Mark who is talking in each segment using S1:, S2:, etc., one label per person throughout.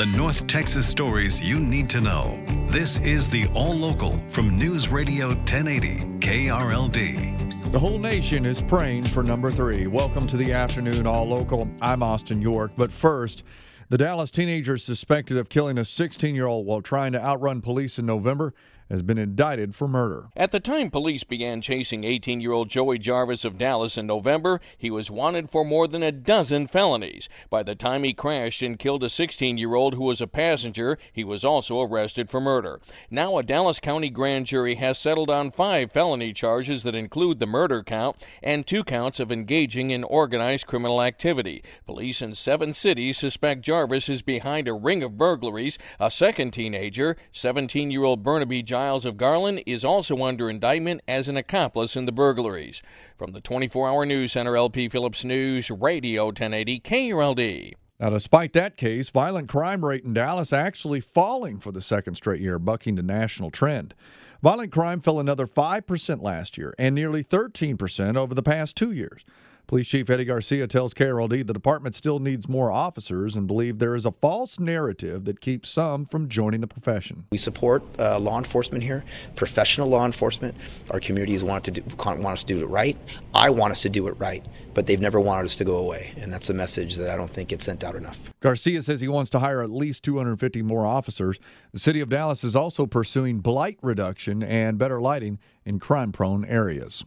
S1: The North Texas stories you need to know. This is the All Local from News Radio 1080 KRLD.
S2: The whole nation is praying for number three. Welcome to the afternoon all local. I'm Austin York. But first, the Dallas teenager suspected of killing a 16 year old while trying to outrun police in November has been indicted for murder.
S3: At the time police began chasing 18 year old Joey Jarvis of Dallas in November, he was wanted for more than a dozen felonies. By the time he crashed and killed a 16 year old who was a passenger, he was also arrested for murder. Now, a Dallas County grand jury has settled on five felony charges that include the murder count and two counts of engaging in organized criminal activity. Police in seven cities suspect Jarvis is behind a ring of burglaries. A second teenager, 17 year old Burnaby Giles, Giles of Garland is also under indictment as an accomplice in the burglaries. From the 24 hour news center, LP Phillips News, Radio 1080 KRLD.
S2: Now, despite that case, violent crime rate in Dallas actually falling for the second straight year, bucking the national trend. Violent crime fell another 5% last year and nearly 13% over the past two years. Police Chief Eddie Garcia tells KRLD the department still needs more officers and believe there is a false narrative that keeps some from joining the profession.
S4: We support uh, law enforcement here, professional law enforcement. Our communities want to do, want us to do it right. I want us to do it right, but they've never wanted us to go away, and that's a message that I don't think gets sent out enough.
S2: Garcia says he wants to hire at least 250 more officers. The city of Dallas is also pursuing blight reduction and better lighting in crime-prone areas.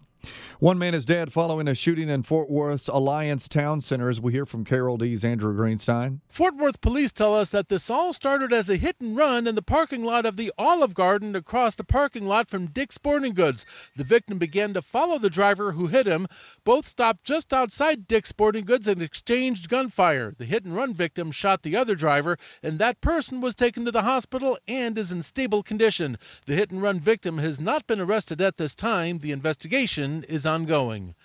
S2: One man is dead following a shooting in Fort Worth's Alliance Town Center, as we hear from KRLD's Andrew Greenstein.
S5: Fort Worth police tell us that this all started as a hit and run in the parking lot of the Olive Garden across the parking lot from Dick's Sporting Goods. The victim began to follow the driver who hit him. Both stopped just outside Dick's Sporting Goods and exchanged gunfire. The hit and run victim shot the other driver, and that person was taken to the hospital and is in stable condition. The hit and run victim has not been arrested at this time. The investigation is ongoing.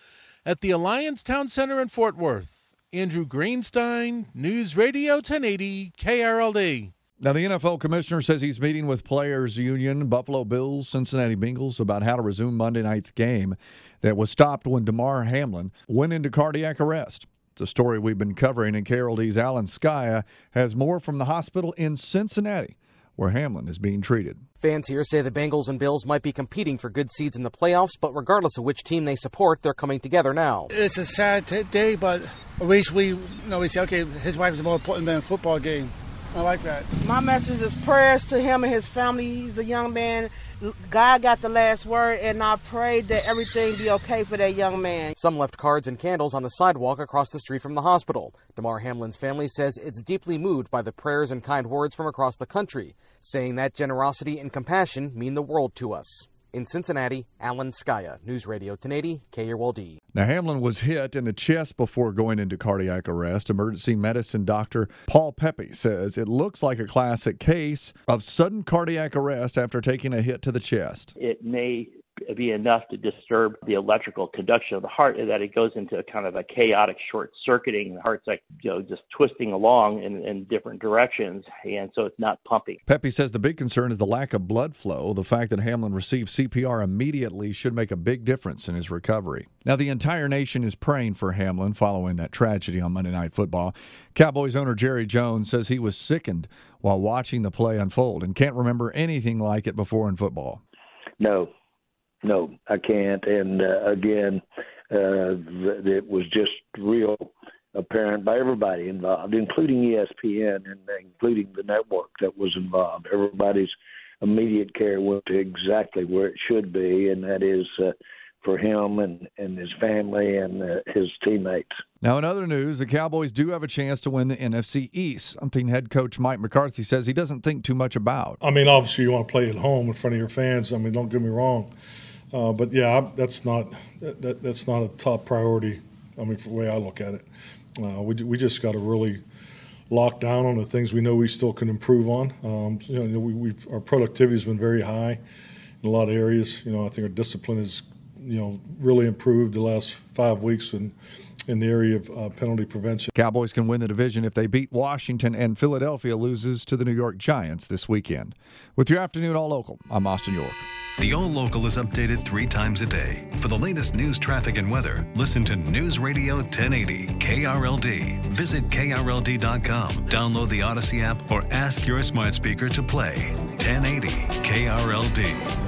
S5: At the Alliance Town Center in Fort Worth, Andrew Greenstein, News Radio 1080, KRLD.
S2: Now, the NFL commissioner says he's meeting with Players Union, Buffalo Bills, Cincinnati Bengals about how to resume Monday night's game that was stopped when Damar Hamlin went into cardiac arrest. It's a story we've been covering, and KRLD's Alan Scaia has more from the hospital in Cincinnati where Hamlin is being treated.
S6: Fans here say the Bengals and Bills might be competing for good seeds in the playoffs, but regardless of which team they support, they're coming together now.
S7: It's a sad t- day, but at least we you know we say, okay, his wife is more important than a football game. I like that.
S8: My message is prayers to him and his family. He's a young man. God got the last word, and I pray that everything be okay for that young man.
S6: Some left cards and candles on the sidewalk across the street from the hospital. Damar Hamlin's family says it's deeply moved by the prayers and kind words from across the country, saying that generosity and compassion mean the world to us. In Cincinnati, Alan Scaia, News Radio 1080, KRLD.
S2: Now, Hamlin was hit in the chest before going into cardiac arrest. Emergency medicine doctor Paul Pepe says it looks like a classic case of sudden cardiac arrest after taking a hit to the chest.
S9: It may be enough to disturb the electrical conduction of the heart and that it goes into a kind of a chaotic short circuiting. The heart's like, you know, just twisting along in, in different directions, and so it's not pumping.
S2: Pepe says the big concern is the lack of blood flow. The fact that Hamlin received CPR immediately should make a big difference in his recovery. Now, the entire nation is praying for Hamlin following that tragedy on Monday Night Football. Cowboys owner Jerry Jones says he was sickened while watching the play unfold and can't remember anything like it before in football.
S10: No, no, I can't. And uh, again, uh, it was just real apparent by everybody involved, including ESPN and including the network that was involved. Everybody's immediate care went to exactly where it should be, and that is uh, for him and, and his family and uh, his teammates.
S2: Now, in other news, the Cowboys do have a chance to win the NFC East, something head coach Mike McCarthy says he doesn't think too much about.
S11: I mean, obviously, you want to play at home in front of your fans. I mean, don't get me wrong. Uh, but yeah, that's not that, that's not a top priority. I mean, for the way I look at it, uh, we we just got to really lock down on the things we know we still can improve on. Um, you know, we, our productivity has been very high in a lot of areas. You know, I think our discipline has, you know, really improved the last five weeks and in the area of uh, penalty prevention.
S2: Cowboys can win the division if they beat Washington and Philadelphia loses to the New York Giants this weekend. With your afternoon all local, I'm Austin York.
S1: The All Local is updated three times a day. For the latest news, traffic, and weather, listen to News Radio 1080 KRLD. Visit KRLD.com, download the Audacy app, or ask your smart speaker to play 1080 KRLD.